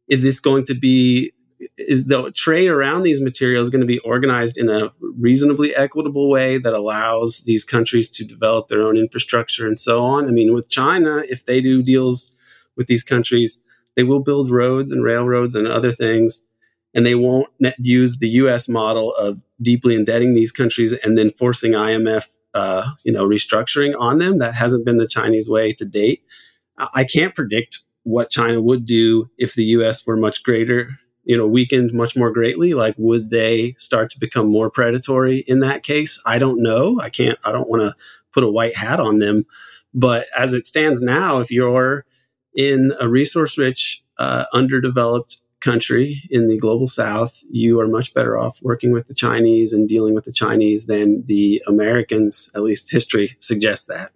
is this going to be is the trade around these materials going to be organized in a reasonably equitable way that allows these countries to develop their own infrastructure and so on? I mean, with China, if they do deals with these countries, they will build roads and railroads and other things, and they won't use the U.S. model of deeply indebting these countries and then forcing IMF, uh, you know, restructuring on them. That hasn't been the Chinese way to date. I can't predict what China would do if the US were much greater, you know, weakened much more greatly. Like, would they start to become more predatory in that case? I don't know. I can't, I don't want to put a white hat on them. But as it stands now, if you're in a resource rich, uh, underdeveloped country in the global south, you are much better off working with the Chinese and dealing with the Chinese than the Americans. At least history suggests that.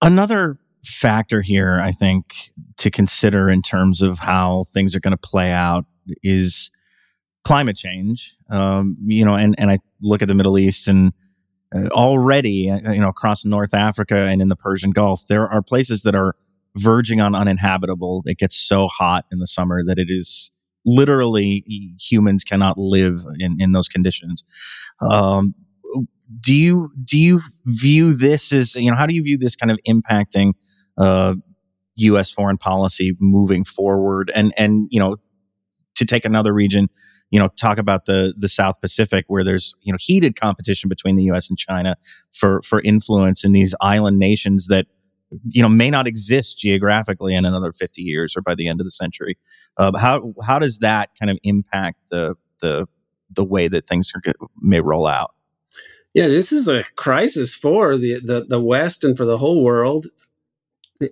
Another factor here, I think, to consider in terms of how things are going to play out is climate change. Um, you know, and, and I look at the Middle East and uh, already, uh, you know, across North Africa and in the Persian Gulf, there are places that are verging on uninhabitable. It gets so hot in the summer that it is literally humans cannot live in, in those conditions. Um, do you do you view this as you know how do you view this kind of impacting uh, U.S. foreign policy moving forward, and and you know to take another region, you know, talk about the the South Pacific where there's you know heated competition between the U.S. and China for for influence in these island nations that you know may not exist geographically in another 50 years or by the end of the century. Uh, how how does that kind of impact the the the way that things are, may roll out? Yeah, this is a crisis for the, the, the West and for the whole world.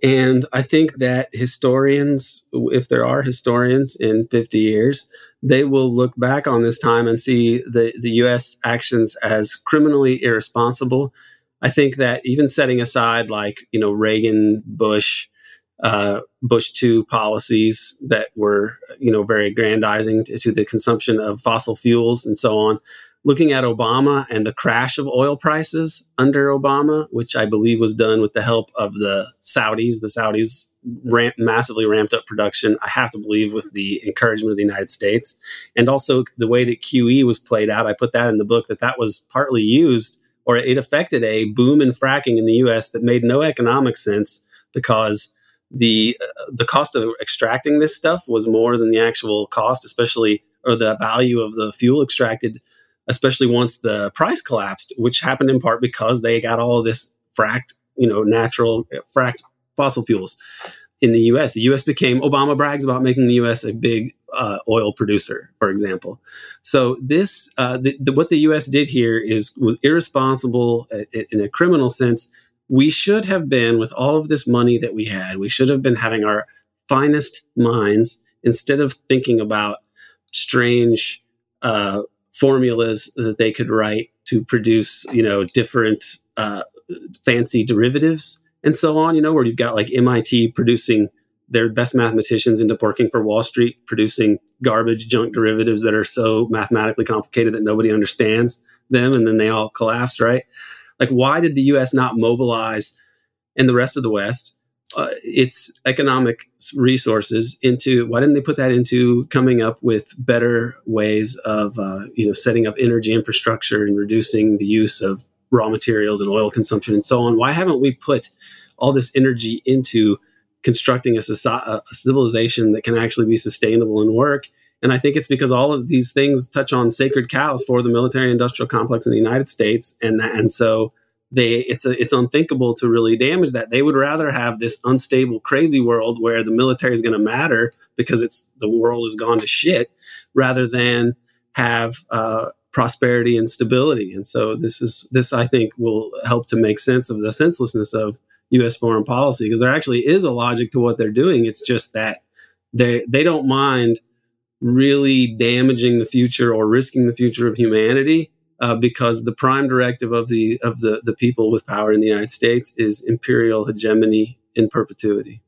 And I think that historians, if there are historians in 50 years, they will look back on this time and see the, the US actions as criminally irresponsible. I think that even setting aside like, you know, Reagan, Bush, uh, Bush 2 policies that were, you know, very aggrandizing to, to the consumption of fossil fuels and so on, looking at Obama and the crash of oil prices under Obama, which I believe was done with the help of the Saudis. The Saudis ramp, massively ramped up production, I have to believe, with the encouragement of the United States. And also the way that QE was played out, I put that in the book that that was partly used or it affected a boom in fracking in the US that made no economic sense because the uh, the cost of extracting this stuff was more than the actual cost especially or the value of the fuel extracted especially once the price collapsed, which happened in part because they got all this fracked, you know, natural fracked fossil fuels in the U.S. The U.S. became Obama brags about making the U.S. a big uh, oil producer, for example. So this, uh, the, the, what the U.S. did here is was irresponsible in a criminal sense. We should have been, with all of this money that we had, we should have been having our finest minds instead of thinking about strange uh, formulas that they could write to produce, you know, different uh, fancy derivatives and so on. You know, where you've got like MIT producing their best mathematicians into working for Wall Street, producing garbage junk derivatives that are so mathematically complicated that nobody understands them, and then they all collapse. Right? Like, why did the U.S. not mobilize and the rest of the West uh, its economic resources into why didn't they put that into coming up with better ways of uh, you know setting up energy infrastructure and reducing the use of raw materials and oil consumption and so on why haven't we put all this energy into constructing a, society, a civilization that can actually be sustainable and work and I think it's because all of these things touch on sacred cows for the military industrial complex in the United States. And, and so they it's a, it's unthinkable to really damage that. They would rather have this unstable, crazy world where the military is going to matter because it's the world has gone to shit, rather than have uh, prosperity and stability. And so this is this I think will help to make sense of the senselessness of U.S. foreign policy because there actually is a logic to what they're doing. It's just that they they don't mind really damaging the future or risking the future of humanity uh, because the prime directive of the of the the people with power in the United States is imperial hegemony in perpetuity.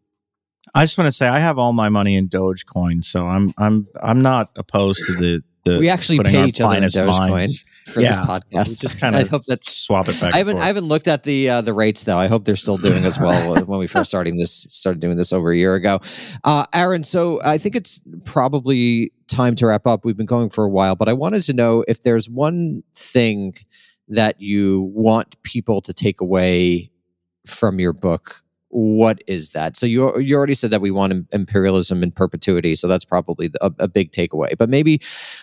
I just want to say I have all my money in Dogecoin, so I'm I'm I'm not opposed to the. The we actually pay each other in Dogecoin minds. for Yeah. this podcast. Just kind of I hope that swap it back. I haven't I haven't looked at the uh, the rates though. I hope they're still doing as well <laughs> when we first starting this started doing this over a year ago. Uh, Aaron, so I think it's probably time to wrap up. We've been going for a while, but I wanted to know if there's one thing that you want people to take away from your book. What is that? So you you already said that we want imperialism in perpetuity, so that's probably a, a big takeaway. But maybe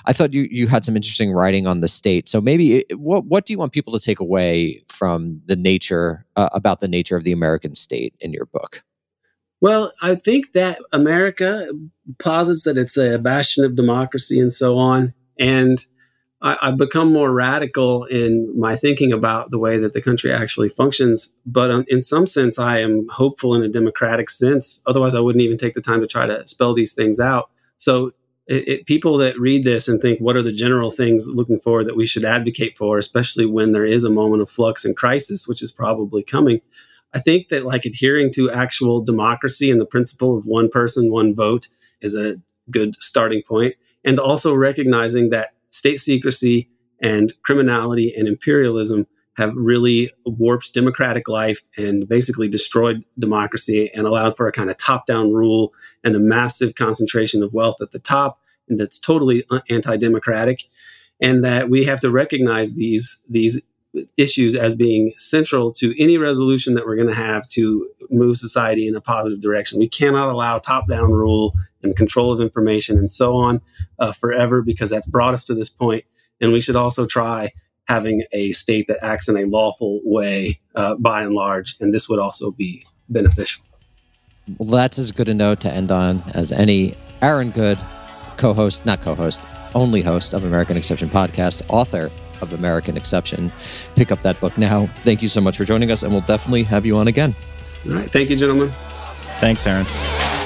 I thought you you had some interesting writing on the state. So maybe what what do you want people to take away from the nature uh, about the nature of the American state in your book? Well, I think that America posits that it's a bastion of democracy and so on. And I, I've become more radical in my thinking about the way that the country actually functions. But um, in some sense, I am hopeful in a democratic sense. Otherwise, I wouldn't even take the time to try to spell these things out. So, it, it, people that read this and think, what are the general things looking forward that we should advocate for, especially when there is a moment of flux and crisis, which is probably coming? I think that like adhering to actual democracy and the principle of one person, one vote is a good starting point. And also recognizing that state secrecy and criminality and imperialism have really warped democratic life and basically destroyed democracy and allowed for a kind of top down rule and a massive concentration of wealth at the top. And that's totally uh, anti democratic. And that we have to recognize these, these issues as being central to any resolution that we're going to have to move society in a positive direction. We cannot allow top down rule and control of information and so on uh, forever because that's brought us to this point. And we should also try having a state that acts in a lawful way uh, by and large. And this would also be beneficial. Well, that's as good a note to end on as any. Aaron Good, co host, not co host, only host of American Exception Podcast, author of American Exception. Pick up that book now. Thank you so much for joining us, and we'll definitely have you on again. All right. Thank you, gentlemen. Thanks, Aaron.